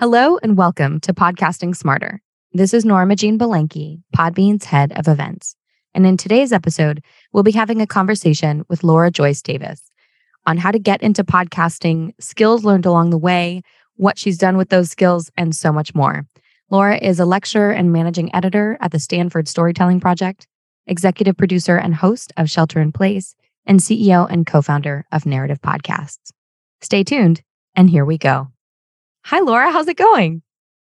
Hello and welcome to Podcasting Smarter. This is Norma Jean Belenke, Podbean's head of events. And in today's episode, we'll be having a conversation with Laura Joyce Davis on how to get into podcasting, skills learned along the way, what she's done with those skills, and so much more. Laura is a lecturer and managing editor at the Stanford Storytelling Project, executive producer and host of Shelter in Place, and CEO and co founder of Narrative Podcasts. Stay tuned, and here we go. Hi, Laura. How's it going?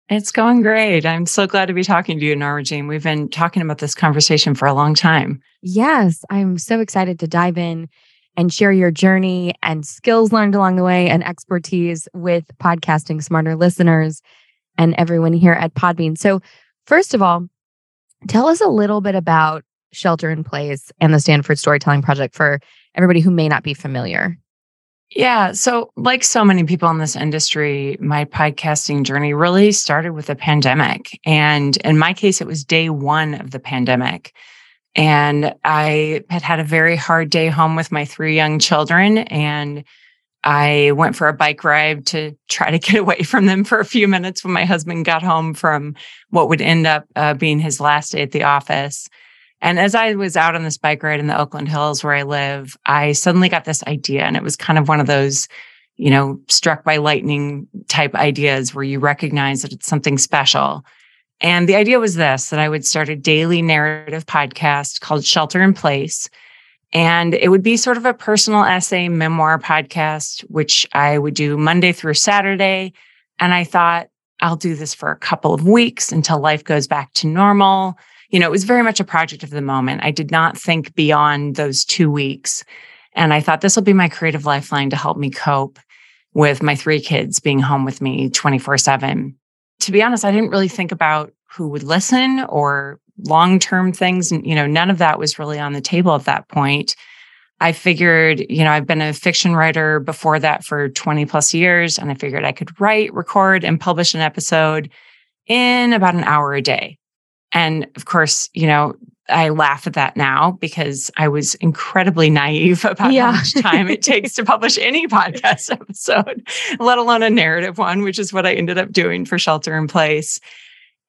It's going great. I'm so glad to be talking to you, Norma Jean. We've been talking about this conversation for a long time. Yes, I'm so excited to dive in and share your journey and skills learned along the way and expertise with podcasting smarter listeners and everyone here at Podbean. So, first of all, tell us a little bit about Shelter in Place and the Stanford Storytelling Project for everybody who may not be familiar. Yeah. So, like so many people in this industry, my podcasting journey really started with the pandemic. And in my case, it was day one of the pandemic. And I had had a very hard day home with my three young children. And I went for a bike ride to try to get away from them for a few minutes when my husband got home from what would end up uh, being his last day at the office. And as I was out on this bike ride in the Oakland Hills where I live, I suddenly got this idea. And it was kind of one of those, you know, struck by lightning type ideas where you recognize that it's something special. And the idea was this that I would start a daily narrative podcast called Shelter in Place. And it would be sort of a personal essay memoir podcast, which I would do Monday through Saturday. And I thought, I'll do this for a couple of weeks until life goes back to normal you know, it was very much a project of the moment. I did not think beyond those two weeks. And I thought this will be my creative lifeline to help me cope with my three kids being home with me 24 7. To be honest, I didn't really think about who would listen or long term things. And, you know, none of that was really on the table at that point. I figured, you know, I've been a fiction writer before that for 20 plus years, and I figured I could write, record, and publish an episode in about an hour a day. And of course, you know, I laugh at that now because I was incredibly naive about yeah. how much time it takes to publish any podcast episode, let alone a narrative one, which is what I ended up doing for Shelter in Place.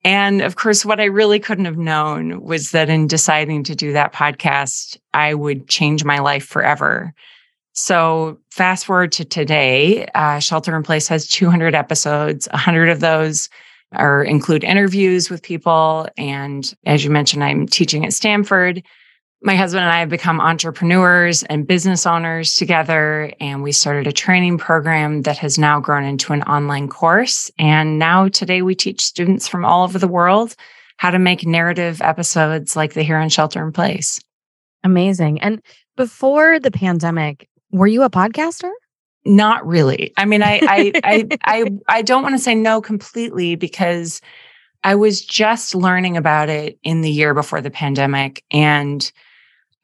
And of course, what I really couldn't have known was that in deciding to do that podcast, I would change my life forever. So, fast forward to today, uh, Shelter in Place has 200 episodes, 100 of those or include interviews with people. And as you mentioned, I'm teaching at Stanford. My husband and I have become entrepreneurs and business owners together. And we started a training program that has now grown into an online course. And now today we teach students from all over the world how to make narrative episodes like the Here on Shelter in Place. Amazing. And before the pandemic, were you a podcaster? Not really. I mean, I I I I, I don't want to say no completely because I was just learning about it in the year before the pandemic and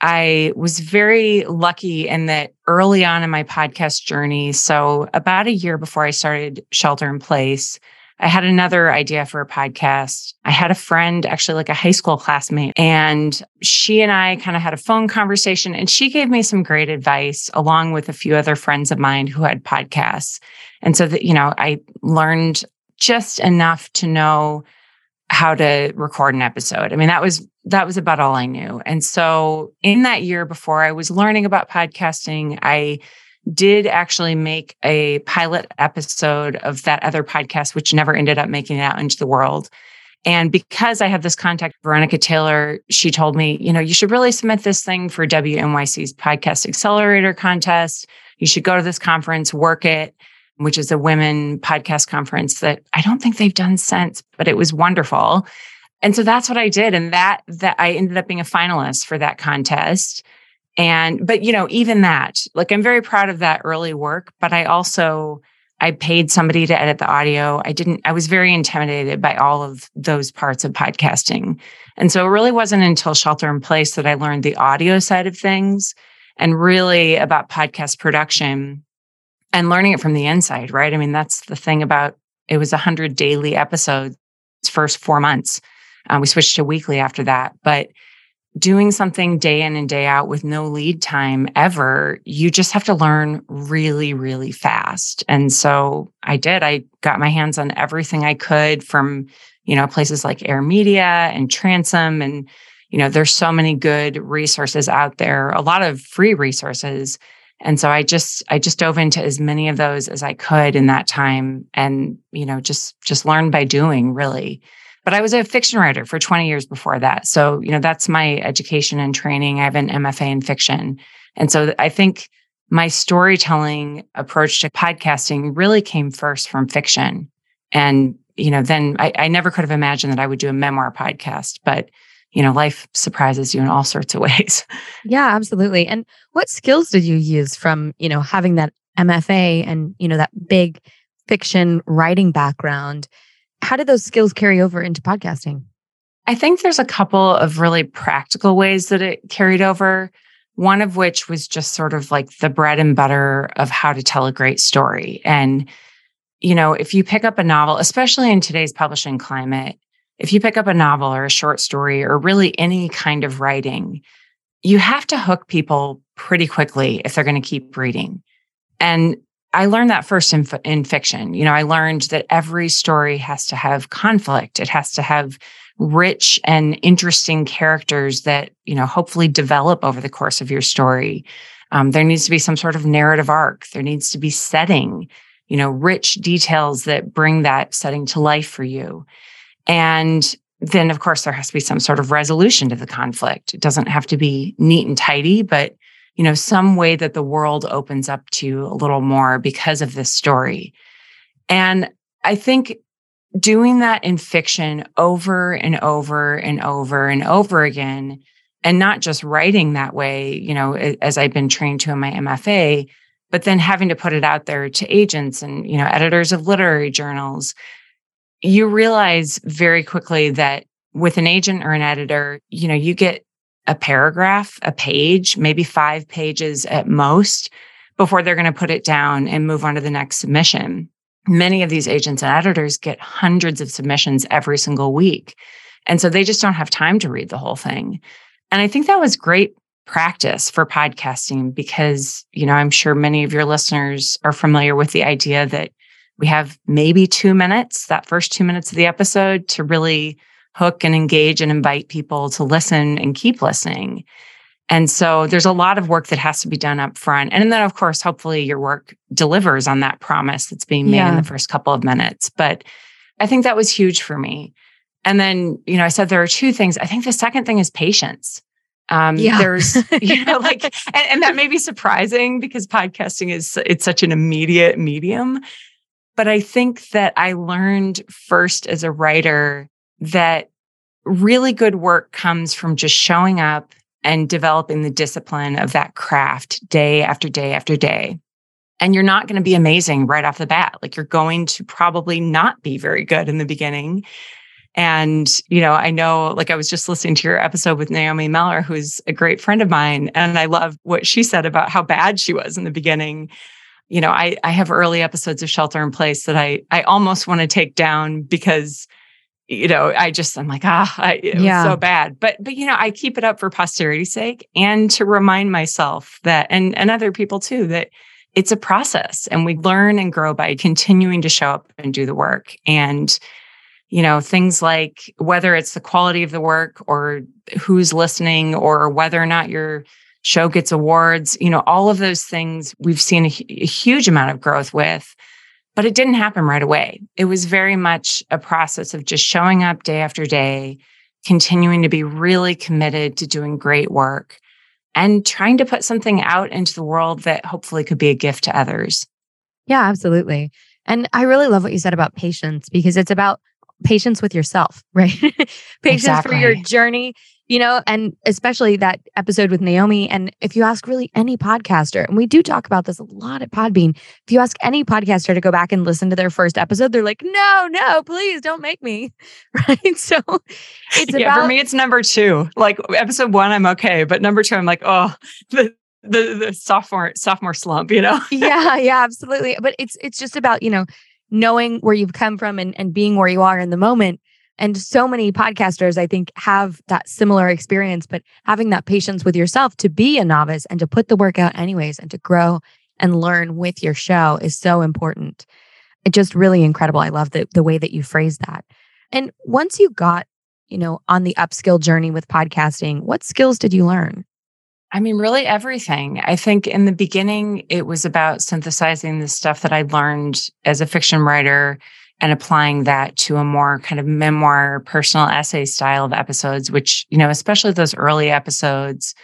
I was very lucky in that early on in my podcast journey, so about a year before I started Shelter in Place, I had another idea for a podcast. I had a friend, actually like a high school classmate, and she and I kind of had a phone conversation and she gave me some great advice along with a few other friends of mine who had podcasts. And so that, you know, I learned just enough to know how to record an episode. I mean, that was that was about all I knew. And so in that year before I was learning about podcasting, I did actually make a pilot episode of that other podcast, which never ended up making it out into the world. And because I have this contact, Veronica Taylor, she told me, you know, you should really submit this thing for WNYC's Podcast Accelerator contest. You should go to this conference, Werk It, which is a women podcast conference that I don't think they've done since, but it was wonderful. And so that's what I did. And that that I ended up being a finalist for that contest. And, but, you know, even that, like I'm very proud of that early work, but I also, I paid somebody to edit the audio. I didn't, I was very intimidated by all of those parts of podcasting. And so it really wasn't until Shelter in Place that I learned the audio side of things and really about podcast production and learning it from the inside, right? I mean, that's the thing about it was 100 daily episodes first four months. Uh, we switched to weekly after that. But doing something day in and day out with no lead time ever, you just have to learn really, really fast. And so I did. I got my hands on everything I could from, you know, places like Air Media and Transom. And, you know, there's so many good resources out there, a lot of free resources. And so I just I just dove into as many of those as I could in that time and, you know, just just learned by doing really. But I was a fiction writer for 20 years before that. So, you know, that's my education and training. I have an MFA in fiction. And so I think my storytelling approach to podcasting really came first from fiction. And, you know, then I, I never could have imagined that I would do a memoir podcast, but you know, life surprises you in all sorts of ways. Yeah, absolutely. And what skills did you use from, you know, having that MFA and, you know, that big fiction writing background how did those skills carry over into podcasting? I think there's a couple of really practical ways that it carried over. One of which was just sort of like the bread and butter of how to tell a great story. And, you know, if you pick up a novel, especially in today's publishing climate, if you pick up a novel or a short story or really any kind of writing, you have to hook people pretty quickly if they're going to keep reading. And I learned that first in, in fiction. You know, I learned that every story has to have conflict. It has to have rich and interesting characters that, you know, hopefully develop over the course of your story. Um, there needs to be some sort of narrative arc. There needs to be setting, you know, rich details that bring that setting to life for you. And then, of course, there has to be some sort of resolution to the conflict. It doesn't have to be neat and tidy, but you know, some way that the world opens up to a little more because of this story. And I think doing that in fiction over and over and over and over again, and not just writing that way, you know, as I've been trained to in my MFA, but then having to put it out there to agents and, you know, editors of literary journals, you realize very quickly that with an agent or an editor, you know, you get a paragraph, a page, maybe five pages at most before they're going to put it down and move on to the next submission. Many of these agents and editors get hundreds of submissions every single week. And so they just don't have time to read the whole thing. And I think that was great practice for podcasting because, you know, I'm sure many of your listeners are familiar with the idea that we have maybe two minutes, that first two minutes of the episode to really hook and engage and invite people to listen and keep listening. And so there's a lot of work that has to be done up front. And then, of course, hopefully your work delivers on that promise that's being made yeah. in the first couple of minutes. But I think that was huge for me. And then, you know, I said there are two things. I think the second thing is patience. Um, yeah. there's, you know, like, and, and that may be surprising because podcasting is, it's such an immediate medium. But I think that I learned first as a writer that really good work comes from just showing up and developing the discipline of that craft day after day after day. And you're not going to be amazing right off the bat. Like you're going to probably not be very good in the beginning. And, you know, I know, like I was just listening to your episode with Naomi Meller, who's a great friend of mine. And I love what she said about how bad she was in the beginning. You know, I, I have early episodes of Shelter in Place that I, I almost want to take down because you know, I just I'm like, ah, I, it yeah. was so bad. But but you know, I keep it up for posterity's sake and to remind myself that and and other people too that it's a process and we learn and grow by continuing to show up and do the work. And you know, things like whether it's the quality of the work or who's listening or whether or not your show gets awards, you know, all of those things we've seen a, a huge amount of growth with but it didn't happen right away. It was very much a process of just showing up day after day, continuing to be really committed to doing great work and trying to put something out into the world that hopefully could be a gift to others. Yeah, absolutely. And I really love what you said about patience because it's about patience with yourself, right? patience exactly. for your journey you know, and especially that episode with Naomi. And if you ask really any podcaster, and we do talk about this a lot at Podbean, if you ask any podcaster to go back and listen to their first episode, they're like, no, no, please don't make me. Right. So it's yeah, about- for me, it's number two. Like episode one, I'm okay. But number two, I'm like, oh, the, the the sophomore sophomore slump, you know? yeah, yeah, absolutely. But it's it's just about, you know, knowing where you've come from and, and being where you are in the moment and so many podcasters, I think, have that similar experience, but having that patience with yourself to be a novice and to put the work out anyways and to grow and learn with your show is so important. It's just really incredible. I love the, the way that you phrase that. And once you got, you know, on the upskill journey with podcasting, what skills did you learn? I mean, really everything. I think in the beginning, it was about synthesizing the stuff that I learned as a fiction writer and applying that to a more kind of memoir, personal essay style of episodes, which, you know, especially those early episodes.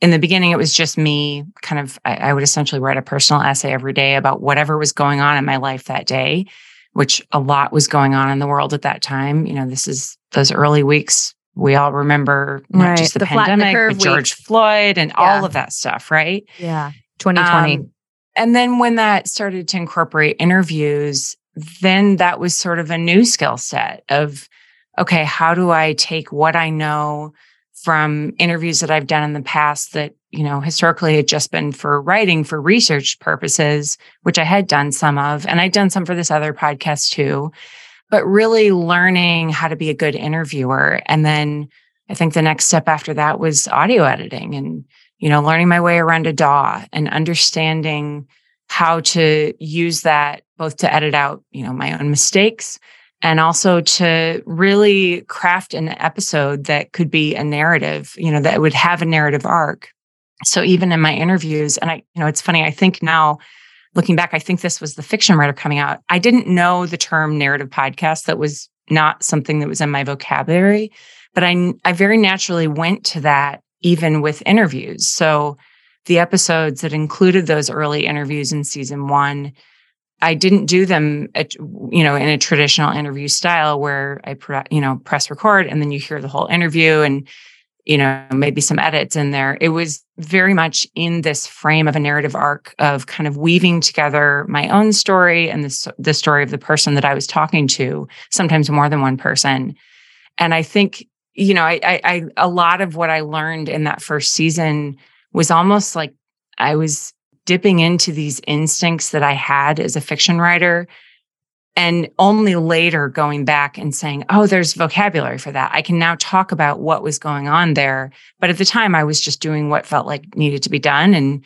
In the beginning, it was just me kind of, I, I would essentially write a personal essay every day about whatever was going on in my life that day, which a lot was going on in the world at that time. You know, this is those early weeks. We all remember not right. just the, the pandemic, the but George Floyd and yeah. all of that stuff, right? Yeah. 2020. Um, and then when that started to incorporate interviews, then that was sort of a new skill set of, okay, how do I take what I know from interviews that I've done in the past that, you know, historically had just been for writing for research purposes, which I had done some of, and I'd done some for this other podcast too, but really learning how to be a good interviewer. And then I think the next step after that was audio editing and, you know, learning my way around a DAW and understanding how to use that both to edit out, you know, my own mistakes and also to really craft an episode that could be a narrative, you know, that would have a narrative arc. So even in my interviews, and I, you know, it's funny, I think now looking back, I think this was the fiction writer coming out. I didn't know the term narrative podcast. That was not something that was in my vocabulary, but I, I very naturally went to that even with interviews. So the episodes that included those early interviews in season one, I didn't do them, at, you know, in a traditional interview style where I, you know, press record and then you hear the whole interview and, you know, maybe some edits in there. It was very much in this frame of a narrative arc of kind of weaving together my own story and the, the story of the person that I was talking to, sometimes more than one person. And I think, you know, I, I, I a lot of what I learned in that first season was almost like I was dipping into these instincts that I had as a fiction writer. And only later going back and saying, oh, there's vocabulary for that. I can now talk about what was going on there. But at the time, I was just doing what felt like needed to be done and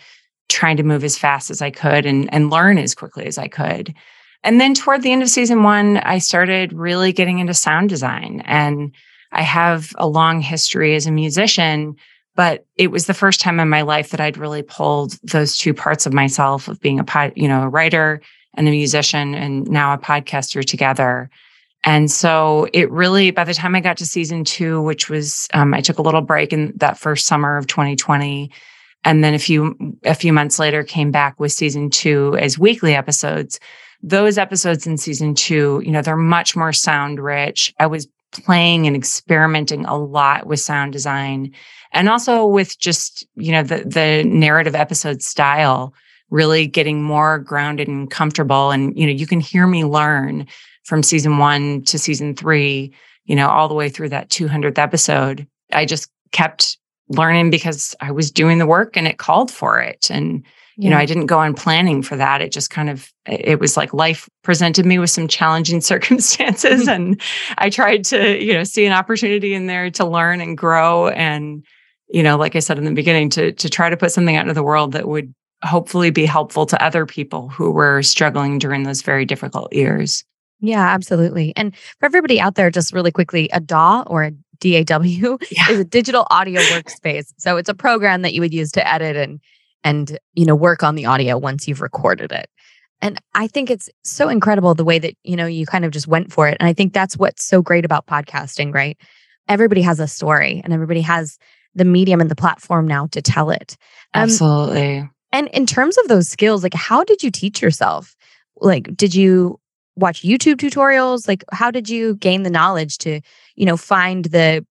trying to move as fast as I could and, and learn as quickly as I could. And then toward the end of season one, I started really getting into sound design. And I have a long history as a musician but it was the first time in my life that I'd really pulled those two parts of myself of being a pod, you know, a writer and a musician and now a podcaster together. And so it really, by the time I got to season two, which was, um, I took a little break in that first summer of 2020. And then a few, a few months later came back with season two as weekly episodes. Those episodes in season two, you know, they're much more sound rich. I was playing and experimenting a lot with sound design and also with just you know the the narrative episode style really getting more grounded and comfortable. And you know you can hear me learn from season 1 to season 3 you know all the way through that 200th episode. I just kept learning because i was doing the work and it called for it. And you know i didn't go on planning for that it just kind of it was like life presented me with some challenging circumstances mm-hmm. and i tried to you know see an opportunity in there to learn and grow and you know, like I said in the beginning, to to try to put something out into the world that would hopefully be helpful to other people who were struggling during those very difficult years. Yeah, absolutely. And for everybody out there, just really quickly, a DAW or a DAW yeah. is a digital audio workspace. So it's a program that you would use to edit and and you know work on the audio once you've recorded it. And I think it's so incredible the way that you know you kind of just went for it. And I think that's what's so great about podcasting, right? Everybody has a story and everybody has the medium and the platform now to tell it. Um, Absolutely. And in terms of those skills, like how did you teach yourself? Like, did you watch YouTube tutorials? Like, how did you gain the knowledge to, you know, find the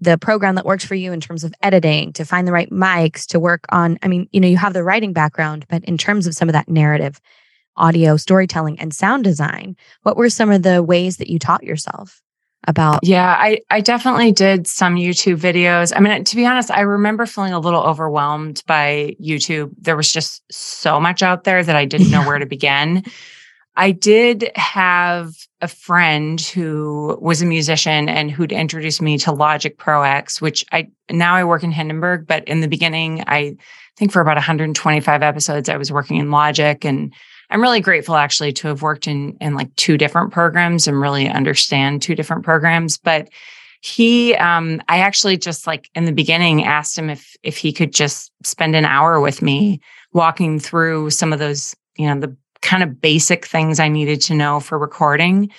the program that works for you in terms of editing, to find the right mics, to work on, I mean, you know, you have the writing background, but in terms of some of that narrative, audio storytelling and sound design, what were some of the ways that you taught yourself? about yeah i i definitely did some youtube videos. I mean uh, to be honest i remember feeling a little overwhelmed by youtube. There was just so much out there that i didn't know where to begin i did have a friend who was a musician and who'd introduced me to logic pro x which i now i work in hindenburg but in the beginning i think for about 125 episodes i was working in logic and I'm really grateful actually to have worked in in like two different programs and really understand two different programs. But he um I actually just like in the beginning asked him if if he could just spend an hour with me walking through some of those, you know, the kind of basic things I needed to know for recording.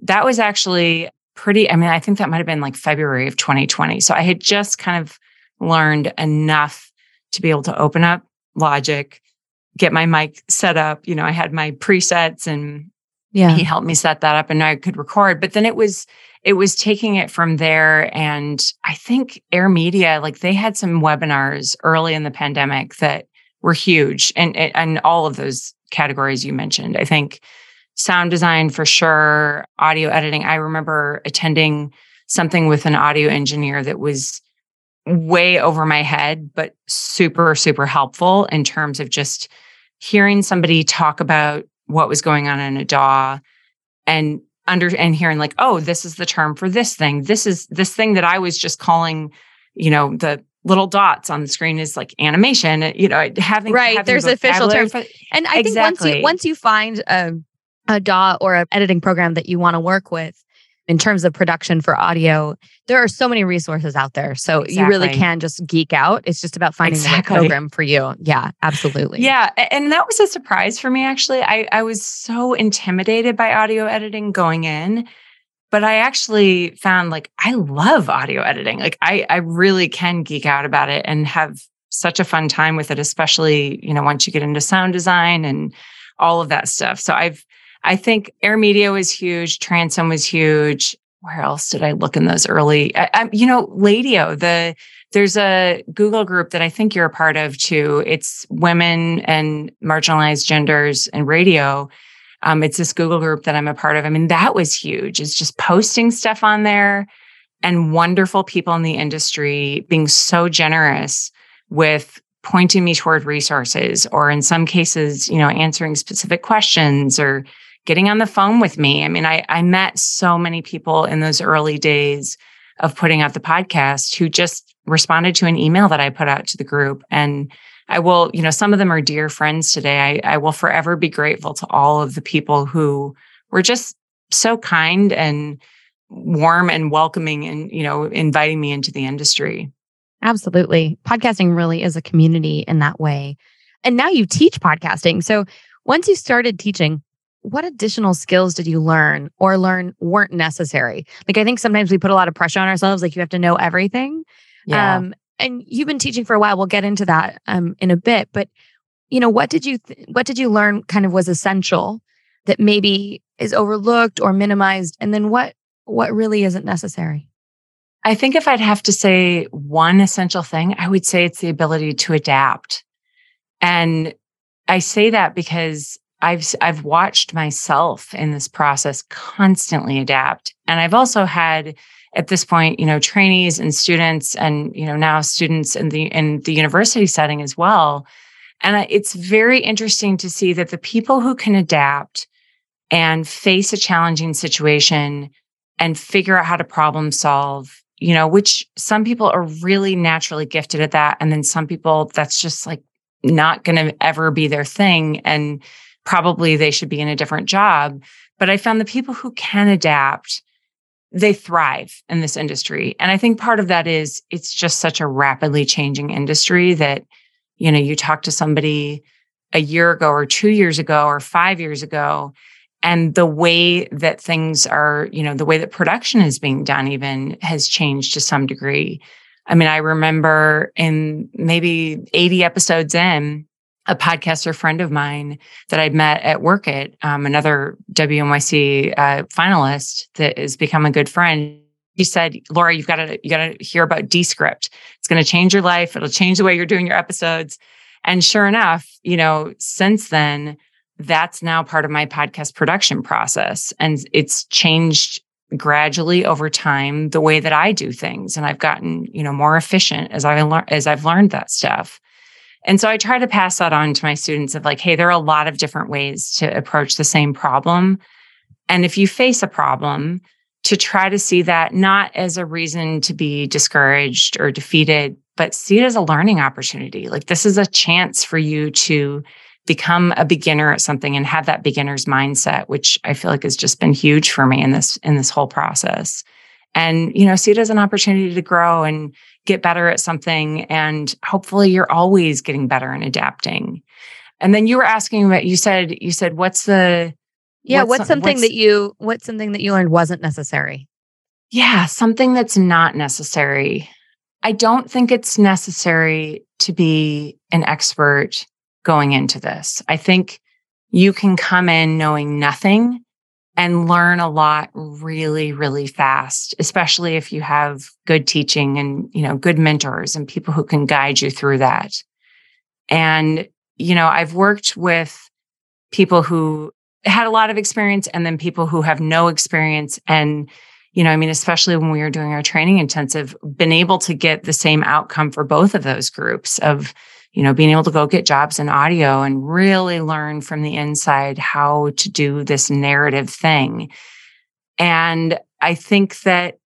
That was actually pretty, I mean, I think that might have been like February of 2020. So I had just kind of learned enough to be able to open up Logic, get my mic set up. You know, I had my presets and yeah. he helped me set that up and I could record. But then it was it was taking it from there. And I think Air Media, like they had some webinars early in the pandemic that were huge and and all of those categories you mentioned. I think sound design for sure, audio editing. I remember attending something with an audio engineer that was way over my head, but super, super helpful in terms of just hearing somebody talk about what was going on in a DAW and under and hearing like, oh, this is the term for this thing. This is this thing that I was just calling, you know, the little dots on the screen is like animation. You know, having right. Having there's official terms, for, and I exactly. think once you once you find a a DAW or an editing program that you want to work with, in terms of production for audio, there are so many resources out there. So exactly. you really can just geek out. It's just about finding exactly. the right program for you. Yeah, absolutely. Yeah. And that was a surprise for me, actually. I, I was so intimidated by audio editing going in, but I actually found like I love audio editing. Like I, I really can geek out about it and have such a fun time with it, especially, you know, once you get into sound design and all of that stuff. So I've I think Air Media was huge. Transom was huge. Where else did I look in those early? I, I, you know, Ladio. The there's a Google group that I think you're a part of too. It's women and marginalized genders and radio. Um, it's this Google group that I'm a part of. I mean, that was huge. It's just posting stuff on there and wonderful people in the industry being so generous with pointing me toward resources or in some cases, you know, answering specific questions or getting on the phone with me. I mean, I, I met so many people in those early days of putting out the podcast who just responded to an email that I put out to the group. And I will, you know, some of them are dear friends today. I, I will forever be grateful to all of the people who were just so kind and warm and welcoming and, you know, inviting me into the industry. Absolutely. Podcasting really is a community in that way. And now you teach podcasting. So once you started teaching, what additional skills did you learn or learn weren't necessary? Like, I think sometimes we put a lot of pressure on ourselves, like, you have to know everything. Yeah. Um, and you've been teaching for a while. We'll get into that um, in a bit. But, you know, what did you, th- what did you learn kind of was essential that maybe is overlooked or minimized? And then what, what really isn't necessary? I think if I'd have to say one essential thing, I would say it's the ability to adapt. And I say that because I've I've watched myself in this process constantly adapt. And I've also had at this point, you know, trainees and students and you know now students in the in the university setting as well. And it's very interesting to see that the people who can adapt and face a challenging situation and figure out how to problem solve, you know, which some people are really naturally gifted at that and then some people that's just like not going to ever be their thing and probably they should be in a different job. But I found the people who can adapt, they thrive in this industry. And I think part of that is it's just such a rapidly changing industry that, you know, you talk to somebody a year ago or two years ago or five years ago, and the way that things are, you know, the way that production is being done even has changed to some degree. I mean, I remember in maybe 80 episodes in, a podcaster friend of mine that I'd met at Werk It, um, another WNYC uh, finalist that has become a good friend. He said, Laura, you've got to, you got to hear about Descript. It's going to change your life. It'll change the way you're doing your episodes. And sure enough, you know, since then, that's now part of my podcast production process. And it's changed gradually over time the way that I do things. And I've gotten, you know, more efficient as I learned as I've learned that stuff. And so I try to pass that on to my students of like, hey, there are a lot of different ways to approach the same problem. And if you face a problem, to try to see that not as a reason to be discouraged or defeated, but see it as a learning opportunity. Like this is a chance for you to become a beginner at something and have that beginner's mindset, which I feel like has just been huge for me in this in this whole process. And you know, see it as an opportunity to grow and get better at something and hopefully you're always getting better and adapting. And then you were asking about you said you said what's the yeah, what's, what's something what's, that you what's something that you learned wasn't necessary? Yeah, something that's not necessary. I don't think it's necessary to be an expert going into this. I think you can come in knowing nothing and learn a lot really really fast especially if you have good teaching and you know good mentors and people who can guide you through that. And you know i've worked with people who had a lot of experience and then people who have no experience. And you know i mean especially when we were doing our training intensive been able to get the same outcome for both of those groups of you know being able to go get jobs in audio and really learn from the inside how to do this narrative thing. And i think that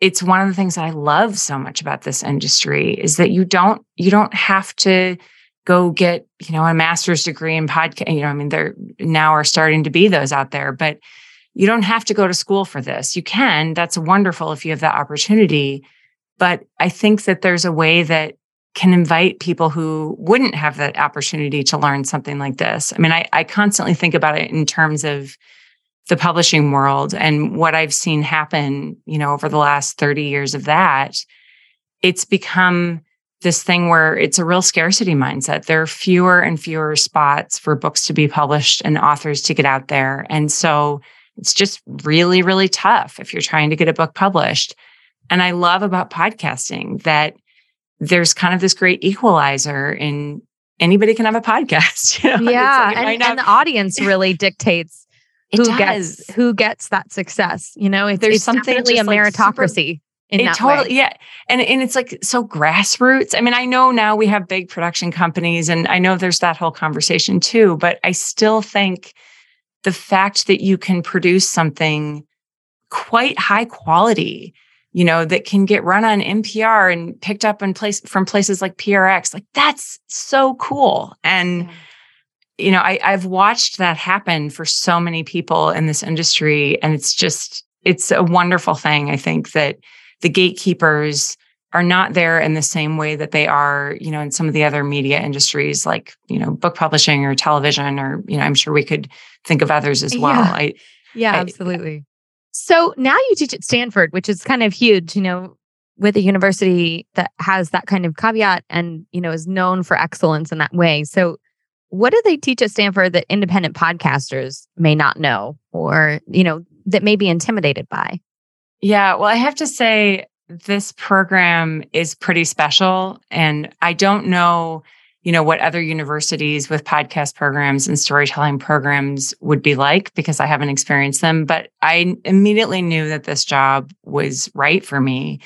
it's one of the things that i love so much about this industry is that you don't you don't have to go get you know a master's degree in podcast you know i mean there now are starting to be those out there but you don't have to go to school for this. You can that's wonderful if you have that opportunity but i think that there's a way that can invite people who wouldn't have that opportunity to learn something like this i mean i, I constantly think about it in terms of the publishing world and what i've seen happen you know over the last 30 years of that it's become this thing where it's a real scarcity mindset. There are fewer and fewer spots for books to be published and authors to get out there. And so it's just really, really tough if you're trying to get a book published. And I love about podcasting that there's kind of this great equalizer in anybody can have a podcast. You know? Yeah. Like and, and, the audience really dictates who gets who gets that success. You know, if there's it's something definitely a meritocracy. Like in it totally way. yeah and and it's like so grassroots i mean i know now we have big production companies and i know there's that whole conversation too but i still think the fact that you can produce something quite high quality you know that can get run on npr and picked up in place from places like prx like that's so cool. And you know I, i've watched that happen for so many people in this industry and it's just it's a wonderful thing i think that the gatekeepers are not there in the same way that they are, you know, in some of the other media industries like, you know, book publishing or television or, you know, I'm sure we could think of others as well. Yeah, I, yeah I, absolutely. So now you teach at Stanford, which is kind of huge, you know, with a university that has that kind of caveat and, you know, is known for excellence in that way. So what do they teach at Stanford that independent podcasters may not know or, you know, that may be intimidated by? Yeah, well, I have to say, this program is pretty special. And I don't know, you know, what other universities with podcast programs and storytelling programs would be like because I haven't experienced them. But I immediately knew that this job was right for me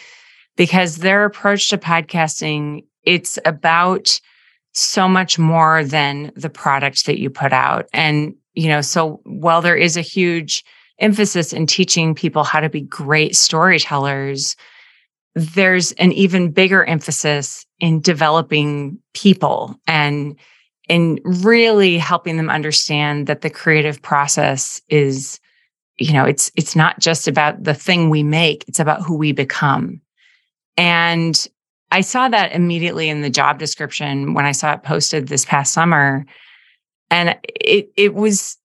because their approach to podcasting, it's about so much more than the product that you put out. And, you know, so while there is a huge emphasis in teaching people how to be great storytellers, there's an even bigger emphasis in developing people and in really helping them understand that the creative process is you know it's it's not just about the thing we make it's about who we become. And i saw that immediately in the job description when i saw it posted this past summer. And it it was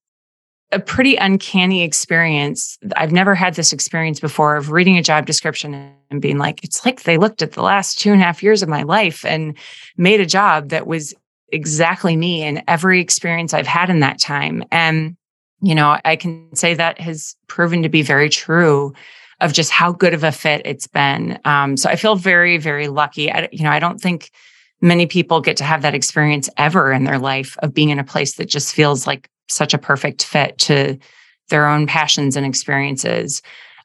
a pretty uncanny experience. I've never had this experience before of reading a job description and being like, it's like they looked at the last two and a half years of my life and made a job that was exactly me and every experience I've had in that time. And, you know, I can say that has proven to be very true of just how good of a fit it's been. Um, so I feel very, very lucky. I, you know, I don't think many people get to have that experience ever in their life of being in a place that just feels like such a perfect fit to their own passions and experiences.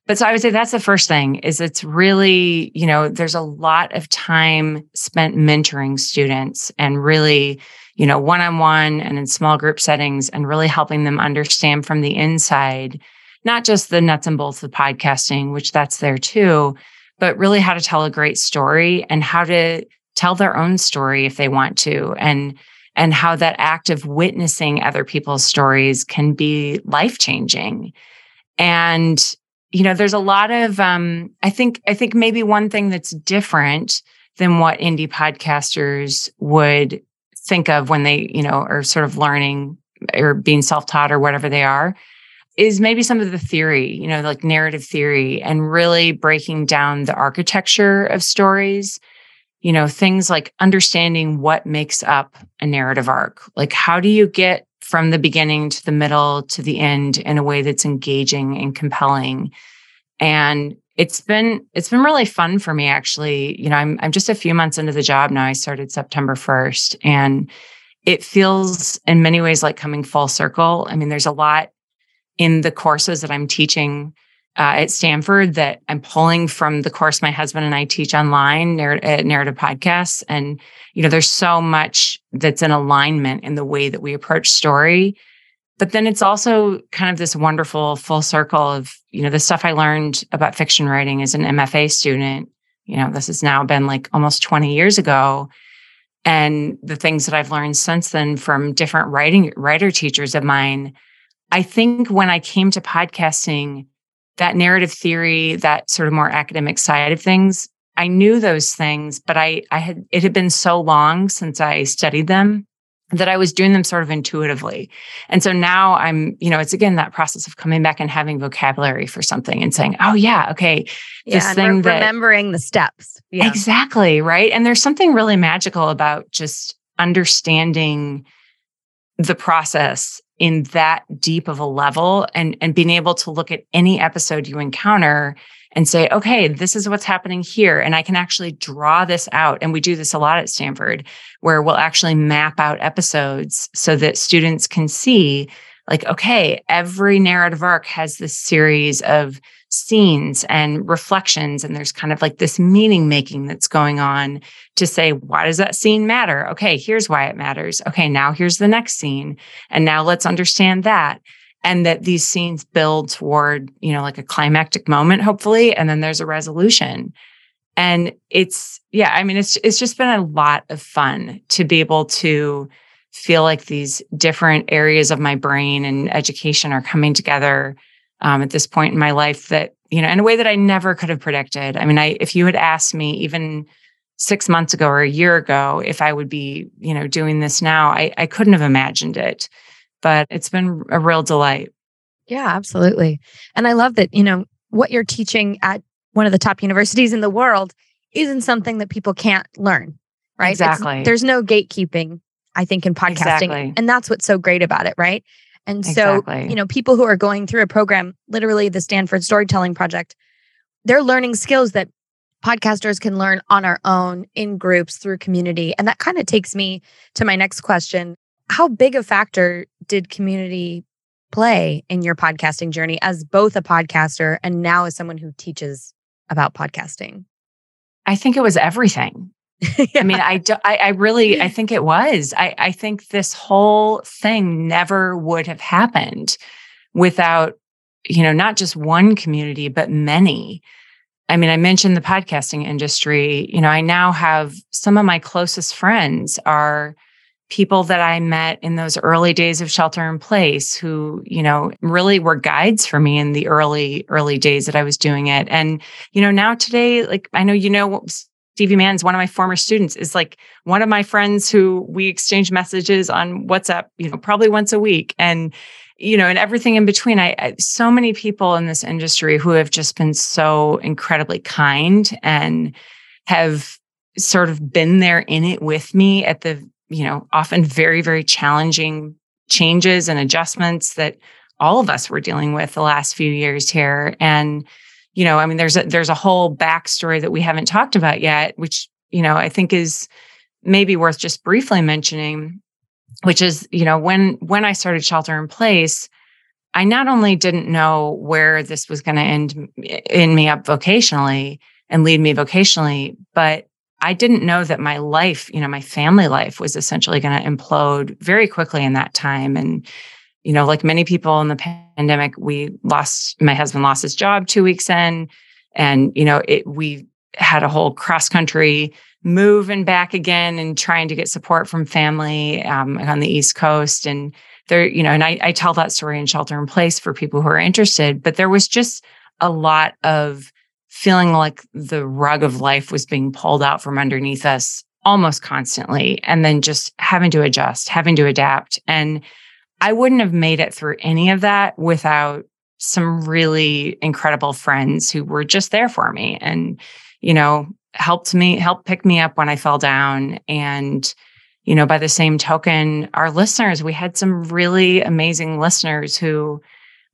But so I would say that's the first thing is it's really, you know, there's a lot of time spent mentoring students and really, you know, one-on-one and in small group settings and really helping them understand from the inside, not just the nuts and bolts of podcasting, which that's there too, but really how to tell a great story and how to tell their own story if they want to and and how that act of witnessing other people's stories can be life changing and you know there's a lot of um, i think i think maybe one thing that's different than what indie podcasters would think of when they you know are sort of learning or being self-taught or whatever they are is maybe some of the theory you know like narrative theory and really breaking down the architecture of stories you know, things like understanding what makes up a narrative arc. Like, how do you get from the beginning to the middle to the end in a way that's engaging and compelling? And it's been it's been really fun for me actually. You know, I'm I'm just a few months into the job now. I started September 1st and it feels in many ways like coming full circle. I mean, there's a lot in the courses that I'm teaching uh, at Stanford that I'm pulling from the course my husband and I teach online, narr- uh, narrative podcasts. And, you know, there's so much that's in alignment in the way that we approach story. But then it's also kind of this wonderful full circle of, you know, the stuff I learned about fiction writing as an MFA student. You know, this has now been like almost 20 years ago. And the things that I've learned since then from different writing writer teachers of mine. I think when I came to podcasting, that narrative theory, that sort of more academic side of things, I knew those things, but I, I had, it had been so long since I studied them that I was doing them sort of intuitively. And so now I'm, you know, it's again that process of coming back and having vocabulary for something and saying, oh, yeah, okay, this yeah, thing re- that. Remembering the steps. Yeah. Exactly. Right. And there's something really magical about just understanding the process in that deep of a level and and being able to look at any episode you encounter and say okay this is what's happening here. And i can actually draw this out. And we do this a lot at stanford where we'll actually map out episodes so that students can see like okay every narrative arc has this series of scenes and reflections and there's kind of like this meaning making that's going on to say why does that scene matter? Okay here's why it matters. Okay now here's the next scene and now let's understand that. And that these scenes build toward you know like a climactic moment hopefully and then there's a resolution. And it's yeah i mean it's it's just been a lot of fun to be able to feel like these different areas of my brain and education are coming together um, at this point in my life that you know in a way that I never could have predicted. I mean, I if you had asked me even six months ago or a year ago if I would be you know doing this now, I I couldn't have imagined it. But it's been a real delight. Yeah, absolutely. And I love that you know what you're teaching at one of the top universities in the world isn't something that people can't learn, right? Exactly. It's, there's no gatekeeping, I think, in podcasting. Exactly. And that's what's so great about it, right? And so, exactly. you know, people who are going through a program, literally the Stanford Storytelling Project, they're learning skills that podcasters can learn on our own in groups through community. And that kind of takes me to my next question. How big a factor did community play in your podcasting journey as both a podcaster and now as someone who teaches about podcasting? I think it was everything. yeah. I mean, I, do, I, I really, I think it was. I, I think this whole thing never would have happened without, you know, not just one community, but many. I mean, I mentioned the podcasting industry. You know, I now have some of my closest friends are people that I met in those early days of shelter in place who, you know, really were guides for me in the early, early days that I was doing it. And, you know, now today, like I know, you know, Stevie Mann's one of my former students is like one of my friends who we exchange messages on WhatsApp, you know, probably once a week. And, you know, and everything in between. I, I so many people in this industry who have just been so incredibly kind and have sort of been there in it with me at the, you know, often very, very challenging changes and adjustments that all of us were dealing with the last few years here. And you know, I mean, there's a there's a whole backstory that we haven't talked about yet, which you know I think is maybe worth just briefly mentioning, which is you know when when I started Shelter in Place, I not only didn't know where this was going to end eh, in me up vocationally and lead me vocationally, but I didn't know that my life, you know, my family life was essentially going to implode very quickly in that time. And, you know, like many people in the pandemic, we lost, my husband lost his job two weeks in. And, you know, it, we had a whole cross country move and back again and trying to get support from family um, on the East Coast. And there, you know, and I, I tell that story in Shelter in Place for people who are interested, but there was just a lot of feeling like the rug of life was being pulled out from underneath us almost constantly and then just having to adjust, having to adapt. And I wouldn't have made it through any of that without some really incredible friends who were just there for me and, you know, helped me, helped pick me up when I fell down. And, you know, by the same token, our listeners, we had some really amazing listeners who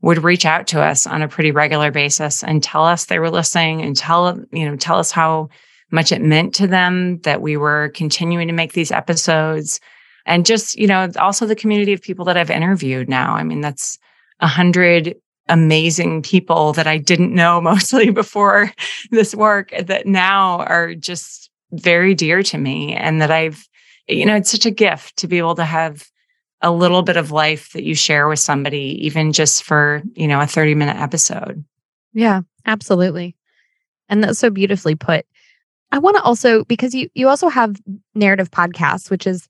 would reach out to us on a pretty regular basis and tell us they were listening and tell you know tell us how much it meant to them that we were continuing to make these episodes and just you know also the community of people that i've interviewed now i mean that's a hundred amazing people that i didn't know mostly before this work that now are just very dear to me and that i've you know it's such a gift to be able to have a little bit of life that you share with somebody, even just for, you know, a 30 minute episode. Yeah, absolutely. And that's so beautifully put. I want to also, because you, you also have narrative podcasts, which is,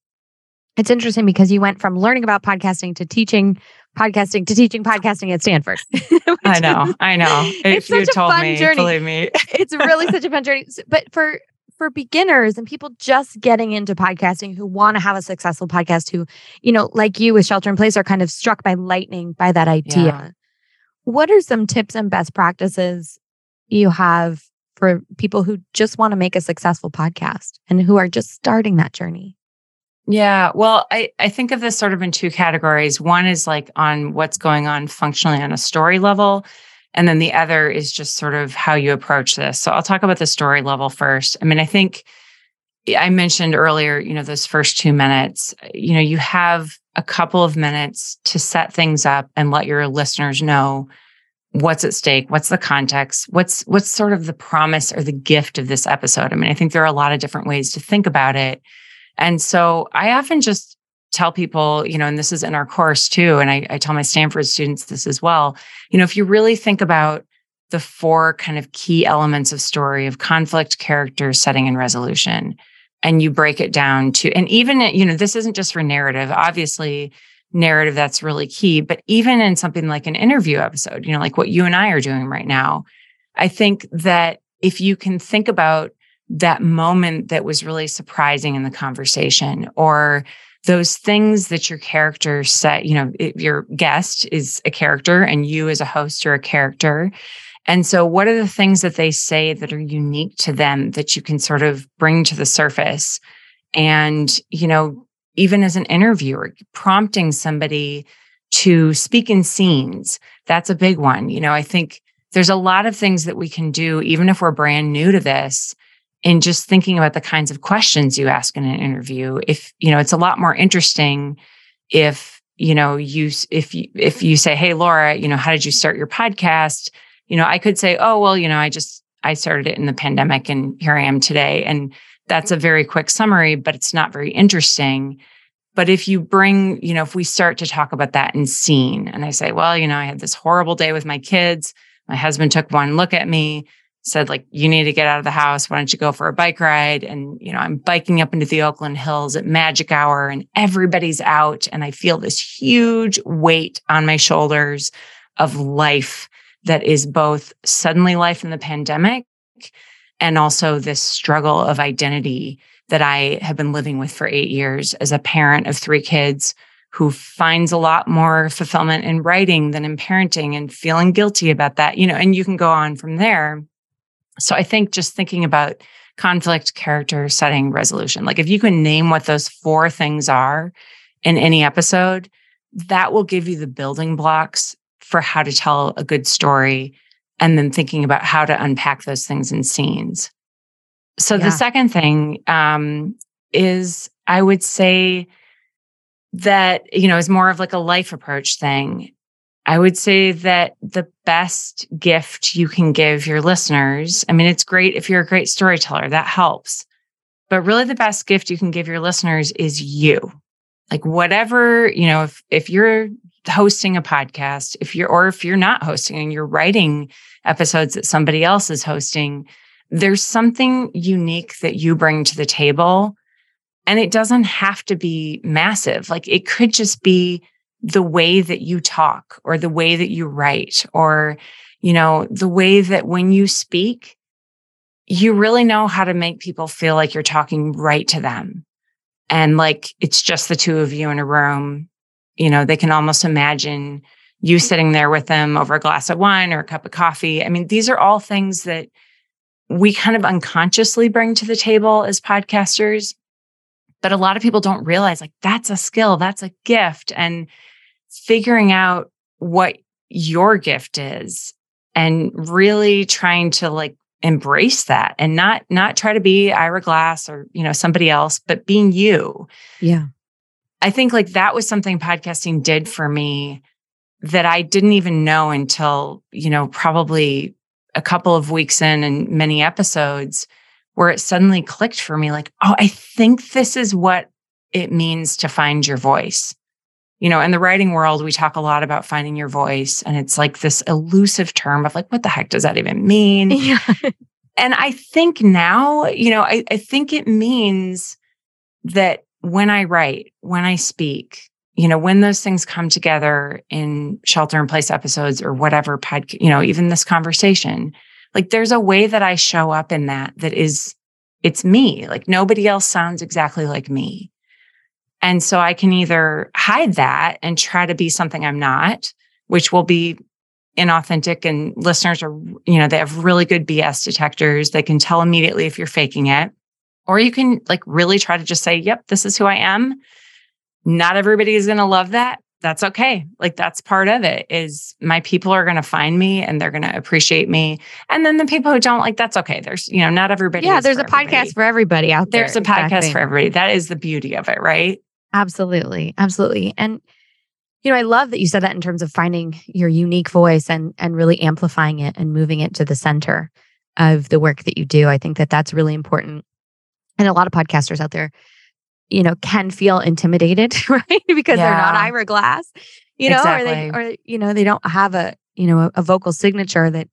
it's interesting because you went from learning about podcasting to teaching podcasting to teaching podcasting at Stanford. I know, I know. It's if such a fun me, journey. Believe me, it's really such a fun journey. But for for beginners and people just getting into podcasting who want to have a successful podcast who, you know, like you with Shelter in Place are kind of struck by lightning by that idea. Yeah. What are some tips and best practices you have for people who just want to make a successful podcast and who are just starting that journey? Yeah, well, I, I think of this sort of in two categories. One is like on what's going on functionally on a story level. And then the other is just sort of how you approach this. So I'll talk about the story level first. I mean, I think eh, I mentioned earlier, you know, those first two minutes, eh, you know, you have a couple of minutes to set things up and let your listeners know what's at stake, what's the context, what's what's sort of the promise or the gift of this episode. I mean, I think there are a lot of different ways to think about it. And so I often just tell people, you know, and this is in our course too, and I, I tell my Stanford students this as well. You know, if you really think about the four kind of key elements of story of conflict, character, setting, and resolution, and you break it down to, and even, you know, this isn't just for narrative, obviously, narrative that's really key, but even in something like an interview episode, you know, like what you and I are doing right now, I think that if you can think about that moment that was really surprising in the conversation or those things that your character said, you know, it, your guest is a character and you as a host are a character. And so, what are the things that they say that are unique to them that you can sort of bring to the surface? And, you know, even as an interviewer, prompting somebody to speak in scenes, that's a big one. You know, I think there's a lot of things that we can do, even if we're brand new to this, in just thinking about the kinds of questions you ask in an interview if you know it's a lot more interesting if you know you if you if you say hey laura you know how did you start your podcast? You know i could say oh well you know i just i started it in the pandemic and here i am today. And that's a very quick summary but it's not very interesting. But if you bring you know if we start to talk about that in scene and i say well you know i had this horrible day with my kids. My husband took one look at me said like you need to get out of the house. Why don't you go for a bike ride? And you know i'm biking up into the oakland hills at magic hour and everybody's out. And i feel this huge weight on my shoulders of life that is both suddenly life in the pandemic and also this struggle of identity that i have been living with for 8 years as a parent of 3 kids who finds a lot more fulfillment in writing than in parenting and feeling guilty about that you know and you can go on from there so I think just thinking about conflict, character, setting, resolution, like if you can name what those four things are in any episode, that will give you the building blocks for how to tell a good story and then thinking about how to unpack those things in scenes. So Yeah. the second thing um, is I would say that, you know, is more of like a life approach thing. I would say that the best gift you can give your listeners, I mean, it's great if you're a great storyteller, that helps. But really the best gift you can give your listeners is you. Like whatever, you know, if if you're hosting a podcast, if you're or if you're not hosting and you're writing episodes that somebody else is hosting, there's something unique that you bring to the table. And it doesn't have to be massive. Like it could just be the way that you talk or the way that you write or, you know, the way that when you speak, you really know how to make people feel like you're talking right to them. And like it's just the two of you in a room. You know, they can almost imagine you sitting there with them over a glass of wine or a cup of coffee. I mean, these are all things that we kind of unconsciously bring to the table as podcasters. But a lot of people don't realize like that's a skill, that's a gift. And figuring out what your gift is and really trying to like embrace that and not not try to be Ira Glass or you know somebody else but being you Yeah. I think like that was something podcasting did for me that I didn't even know until, you know, probably a couple of weeks in and many episodes where it suddenly clicked for me like, oh, I think this is what it means to find your voice. You know, in the writing world, we talk a lot about finding your voice, and it's like this elusive term of like, what the heck does that even mean? Yeah. and I think now, you know, I, I think it means that when I write, when I speak, you know, when those things come together in shelter in place episodes or whatever podcast, you know, even this conversation, like there's a way that I show up in that that is, it's me. Like nobody else sounds exactly like me. And so I can either hide that and try to be something I'm not, which will be inauthentic and listeners are, you know, they have really good BS detectors. They can tell immediately if you're faking it. Or you can like really try to just say, yep, this is who I am. Not everybody is going to love that. That's okay. Like that's part of it is my people are going to find me and they're going to appreciate me. And then the people who don't like, that's okay. There's, you know, not everybody. Yeah. There's a podcast for everybody out there. There's a podcast Exactly. for everybody. That is the beauty of it, right? Absolutely. Absolutely. And you know, I love that you said that in terms of finding your unique voice and and really amplifying it and moving it to the center of the work that you do. I think that that's really important. And a lot of podcasters out there, you know, can feel intimidated, right? because they're not Yeah. Ira Glass, you know, or they or you know, they don't have a, you know, a, a vocal signature that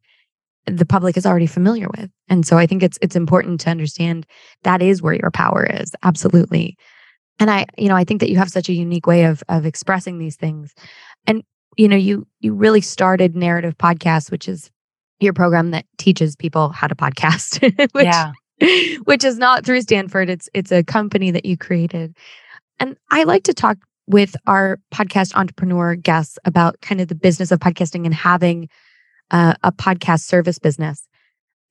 the public is already familiar with. And so I think it's it's important to understand that is where your power is. Absolutely. And I, you know, I think that you have such a unique way of of expressing these things. And you know, you you really started Narrative Podcast, which is your program that teaches people how to podcast, which yeah. which is not through Stanford. It's it's a company that you created. And I like to talk with our podcast entrepreneur guests about kind of the business of podcasting and having uh, a podcast service business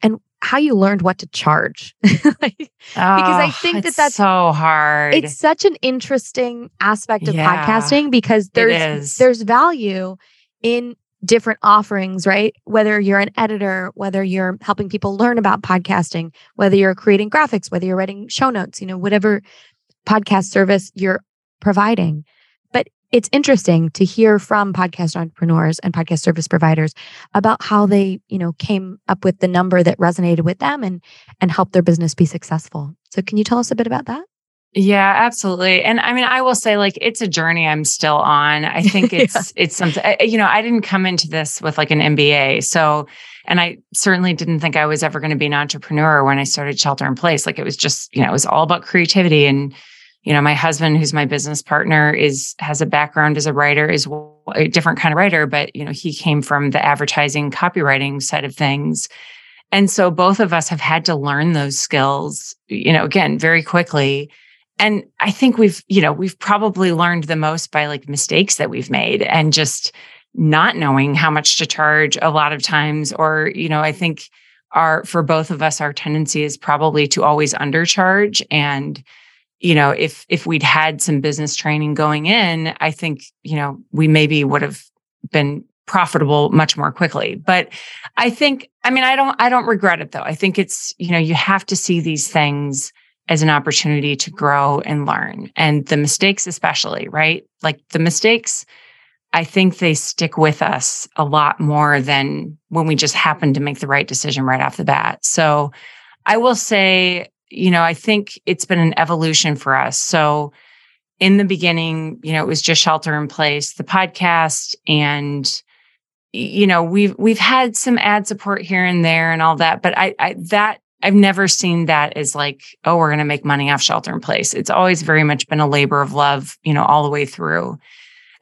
and how you learned what to charge. Like, I Oh, think that that's- so hard. it's such an interesting aspect of Yeah, podcasting because there's there's value in different offerings, right? Whether you're an editor, whether you're helping people learn about podcasting, whether you're creating graphics, whether you're writing show notes, you know, whatever podcast service you're providing. It's interesting to hear from podcast entrepreneurs and podcast service providers about how they, you know, came up with the number that resonated with them and and helped their business be successful. So can you tell us a bit about that? Yeah, absolutely. And I mean, I will say like it's a journey I'm still on. I think Yeah. it's it's something I- you know, I didn't come into this with like an MBA. So and I certainly didn't think I was ever going to be an entrepreneur when I started Shelter in Place. Like it was just, you know, it was all about creativity and you know, my husband who's my business partner is has a background as a writer is a different kind of writer, but you know, he came from the advertising copywriting side of things. And so both of us have had to learn those skills, you know, again, very quickly. And I think we've, you know, we've probably learned the most by like mistakes that we've made and just not knowing how much to charge a lot of times. Or, you know, I think our, for both of us, our tendency is probably to always undercharge. And, you know, if, if we'd had some business training going in, I think, you know, we maybe would have been profitable much more quickly. But I think, I mean, I don't, I don't regret it though. I think it's, you know, you have to see these things as an opportunity to grow and learn and the mistakes, especially, right? Like the mistakes, I think they stick with us a lot more than when we just happen to make the right decision right off the bat. So I will say, you know, I think it's been an evolution for us. So in the beginning, you know, it was just shelter in place, the podcast and you know we've we've had some ad support here and there and all that but i, I that i've never seen that as like oh we're going to make money off shelter in place. It's always very much been a labor of love you know all the way through.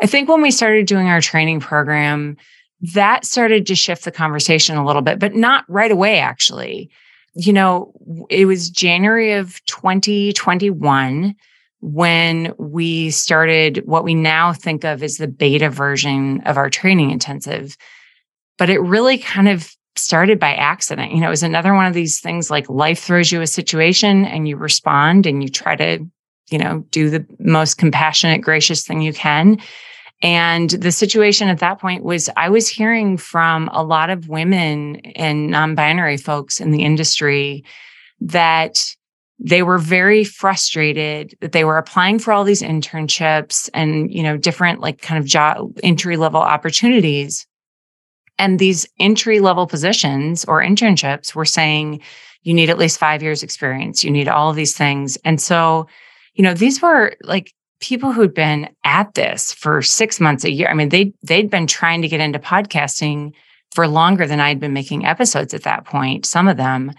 I think when we started doing our training program that started to shift the conversation a little bit but not right away actually you know it was january of 2021 when we started what we now think of as the beta version of our training intensive. But it really kind of started by accident. You know, it was another one of these things like life throws you a situation and you respond and you try to, you know, do the most compassionate, gracious thing you can. And the situation at that point was I was hearing from a lot of women and non binary folks in the industry that they were very frustrated that they were applying for all these internships and you know different like kind of job entry level opportunities. And these entry level positions or internships were saying you need at least 5 years experience. You need all of these things. And so you know these were like people who'd been at this for 6 months a year i mean they they'd been trying to get into podcasting for longer than I'd been making episodes at that point some of them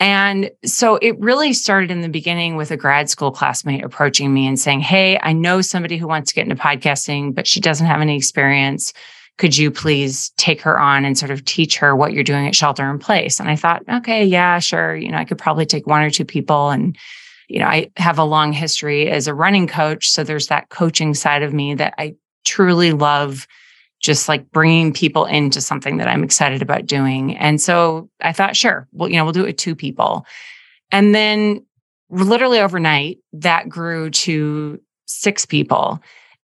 and so it really started in the beginning with a grad school classmate approaching me and saying, Hey, I know somebody who wants to get into podcasting, but she doesn't have any experience. Could you please take her on and sort of teach her what you're doing at Shelter in Place? And I thought, okay, yeah, sure. You know, I could probably take one or two people. And, you know, I have a long history as a running coach. So there's that coaching side of me that I truly love just like bringing people into something that I'm excited about doing. And so I thought, sure, well, you know, we'll do it with two people. And then literally overnight, that grew to six people.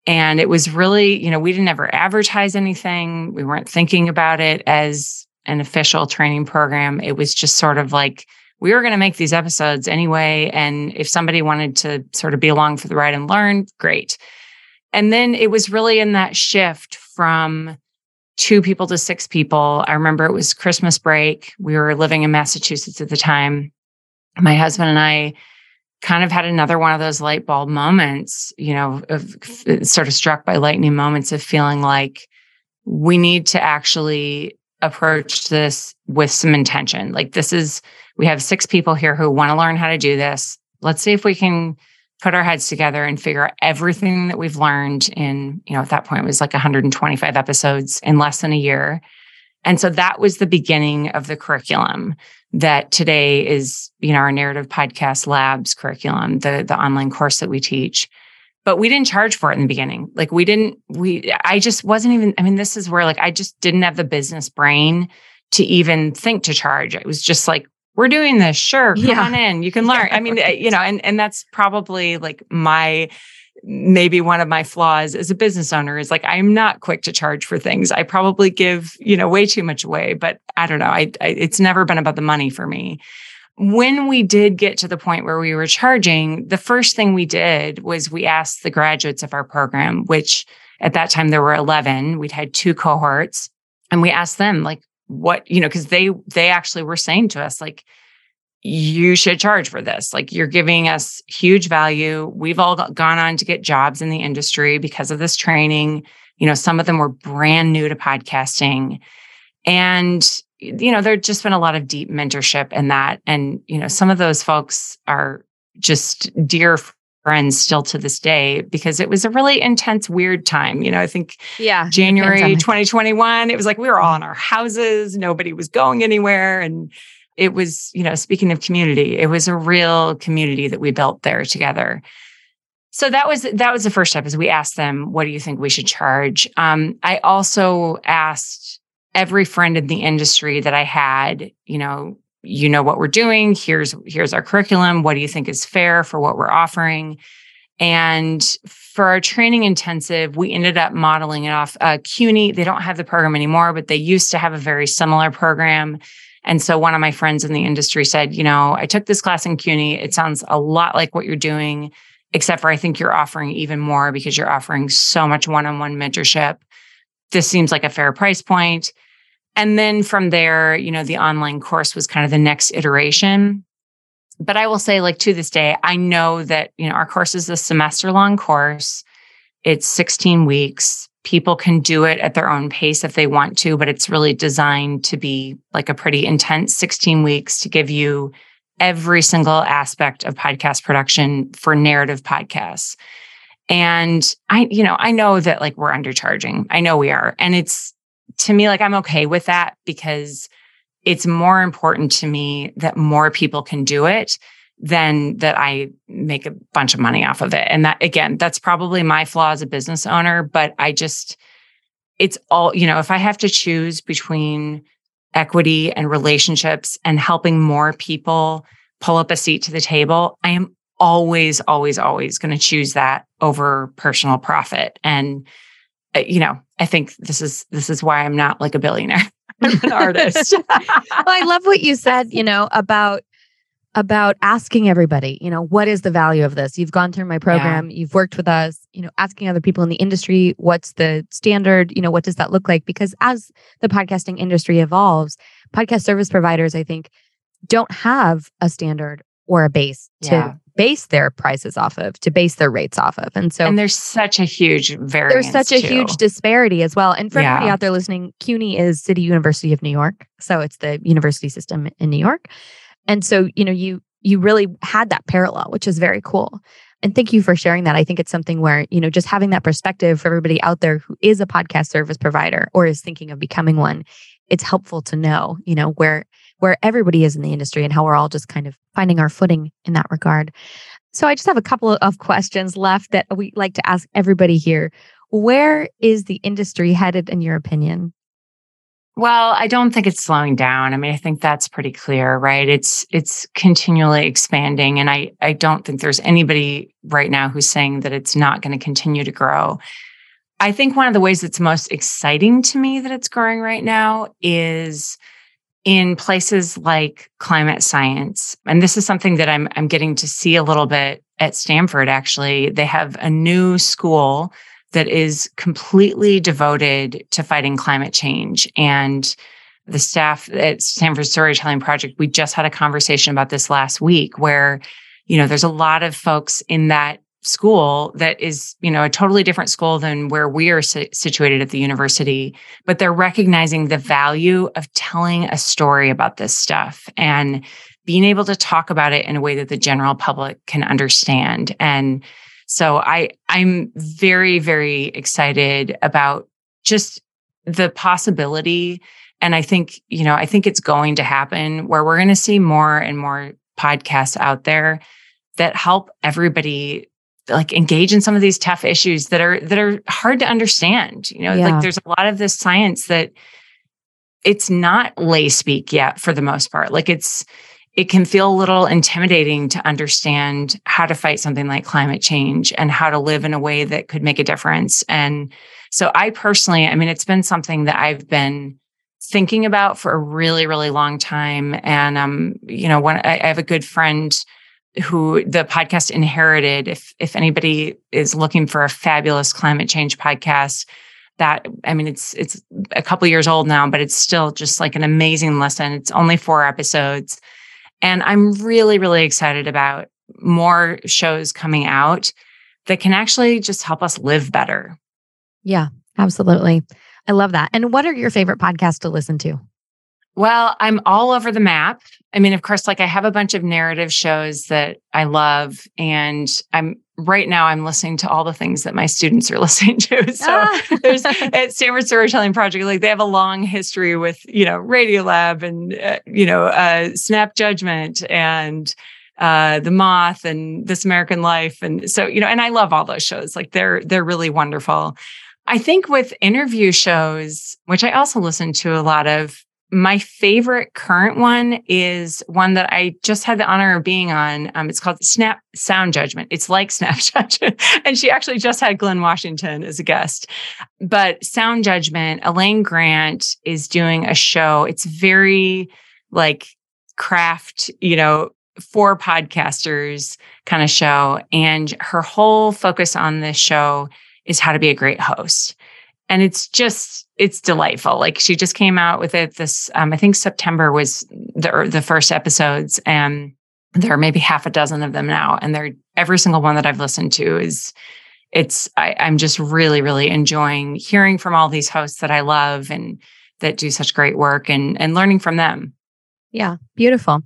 And it was really, you know, we didn't ever advertise anything. We weren't thinking about it as an official training program. It was just sort of like, we were going to make these episodes anyway. And if somebody wanted to sort of be along for the ride and learn, great. And then it was really in that shift from two people to six people. I remember it was Christmas break. We were living in Massachusetts at the time. My husband and I kind of had another one of those light bulb moments, you know, of sort of struck by lightning moments of feeling like we need to actually approach this with some intention. Like this is, we have six people here who want to learn how to do this. Let's see if we can put our heads together and figure out everything that we've learned in, you know, at that point it was like 125 episodes in less than a year. And so that was the beginning of the curriculum that today is, you know, our narrative podcast labs curriculum, the the online course that we teach. But we didn't charge for it in the beginning. Like we didn't we I just wasn't even I mean this is where like I just didn't have the business brain to even think to charge. It was just like we're doing this. Sure. Come yeah. on in. You can learn. I mean, eh, you know, and, and that's probably like my, maybe one of my flaws as a business owner is like, I'm not quick to charge for things. I probably give, you know, way too much away, but I don't know. I, I it's never been about the money for me. When we did get to the point where we were charging, the first thing we did was we asked the graduates of our program, which at that time there were 11, we'd had two cohorts, and we asked them, like, what you know because they they actually were saying to us like you should charge for this. Like you're giving us huge value. We've all gone on to get jobs in the industry because of this training. You know some of them were brand new to podcasting. And you know there's just been a lot of deep mentorship in that and you know some of those folks are just dear friends still to this day because it was a really intense, weird time. You know, I think yeah, January 2021, it was like we were all in our houses, nobody was going anywhere. And it was, you know, speaking of community, it was a real community that we built there together. So that was that was the first step is we asked them, what do you think we should charge? Um, I also asked every friend in the industry that I had, you know, you know what we're doing here's here's our curriculum what do you think is fair for what we're offering And for our training intensive, we ended up modeling it off uh, CUNY. They don't have the program anymore, but they used to have a very similar program. And so one of my friends in the industry said, you know, I took this class in CUNY. It sounds a lot like what you're doing, except for I think you're offering even more because you're offering so much one on one mentorship. This seems like a fair price point. And then from there, you know, the online course was kind of the next iteration but I will say, like to this day, I know that, you know, our course is a semester long course. It's 16 weeks. People can do it at their own pace if they want to, but it's really designed to be like a pretty intense 16 weeks to give you every single aspect of podcast production for narrative podcasts. And I, you know, I know that like we're undercharging. I know we are. And it's to me, like I'm okay with that because it's more important to me that more people can do it than that I make a bunch of money off of it. And that, again, that's probably my flaw as a business owner, but I just, it's all, you know, if I have to choose between equity and relationships and helping more people pull up a seat to the table, I am always, always, always going to choose that over personal profit. And, Uh, you know, I think this is, this is why I'm not like a billionaire. I'm an artist. well, I love what you said, you know, about about asking everybody, you know, what is the value of this? You've gone through my program, yeah. you've worked with us, you know, asking other people in the industry, what's the standard, you know, what does that look like? Because as the podcasting industry evolves, podcast service providers, I think, don't have a standard or a base to yeah base their prices off of, to base their rates off of. And so And there's such a huge variance. There's such a huge disparity as well. And for yeah. everybody out there listening, CUNY is City University of New York. So it's the university system in New York. And so, you know, you you really had that parallel, which is very cool. And thank you for sharing that. I think it's something where, you know, just having that perspective for everybody out there who is a podcast service provider or is thinking of becoming one, it's helpful to know, you know, where where everybody is in the industry and how we're all just kind of finding our footing in that regard. So I just have a couple of questions left that we like to ask everybody here. Where is the industry headed in your opinion? Well, I don't think it's slowing down. I mean, I think that's pretty clear, right? It's it's continually expanding and I I don't think there's anybody right now who's saying that it's not going to continue to grow. I think one of the ways that's most exciting to me that it's growing right now is in places like climate science. And this is something that I'm, I'm getting to see a little bit at Stanford, actually. They have a new school that is completely devoted to fighting climate change. And the staff at Stanford Storytelling Project, we just had a conversation about this last week where, you know, there's a lot of folks in that school that is, you know, a totally different school than where we are situated at the university, but they're recognizing the value of telling a story about this stuff and being able to talk about it in a way that the general public can understand. And so I I'm very very excited about just the possibility and I think, you know, I think it's going to happen where we're going to see more and more podcasts out there that help everybody like engage in some of these tough issues that are that are hard to understand you know? Yeah. like there's a lot of this science that it's not lay speak yet for the most part. Like it's it can feel a little intimidating to understand how to fight something like climate change and how to live in a way that could make a difference. And so i personally i mean it's been something that i've been thinking about for a really really long time. And um you know when I, I have a good friend who the podcast inherited. If if anybody is looking for a fabulous climate change podcast, that I mean it's it's a couple years old now, but it's still just like an amazing lesson. It's only four episodes. And I'm really, really excited about more shows coming out that can actually just help us live better. Yeah, absolutely. I love that. And what are your favorite podcasts to listen to? Well, I'm all over the map. I mean, of course, like I have a bunch of narrative shows that I love, and I'm right now I'm listening to all the things that my students are listening to. So ah. there's at Stanford Storytelling Project, like they have a long history with you know Radiolab and uh, you know uh, Snap Judgment and uh, The Moth and This American Life, and so you know, and I love all those shows. Like they're they're really wonderful. I think with interview shows, which I also listen to a lot of, my favorite current one is one that I just had the honor of being on. Um, it's called Snap Sound Judgment. It's like Snap Judgment. and she actually just had Glynn Washington as a guest. But Sound Judgment, Elaine Grant is doing a show. It's very like craft, you know, for podcasters kind of show. And her whole focus on this show is how to be a great host and it's just it's delightful. Like she just came out with it this um, i think september was the the first episodes and there are maybe half a dozen of them now. And they're every single one that i've listened to is it's I, i'm just really really enjoying hearing from all these hosts that i love and that do such great work and and learning from them. Yeah beautiful.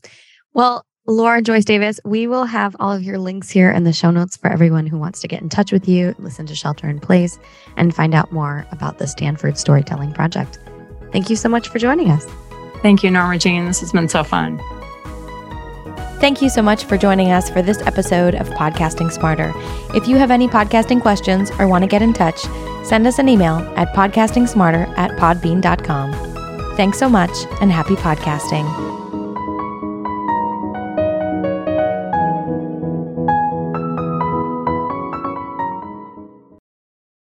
Well Laura Joyce Davis, we will have all of your links here in the show notes for everyone who wants to get in touch with you, listen to Shelter in Place, and find out more about the Stanford Storytelling Project. Thank you so much for joining us. Thank you, Norma Jean. This has been so fun. Thank you so much for joining us for this episode of Podcasting Smarter. If you have any podcasting questions or want to get in touch, send us an email at podcastingsmarter at podbean.com. Thanks so much and happy podcasting.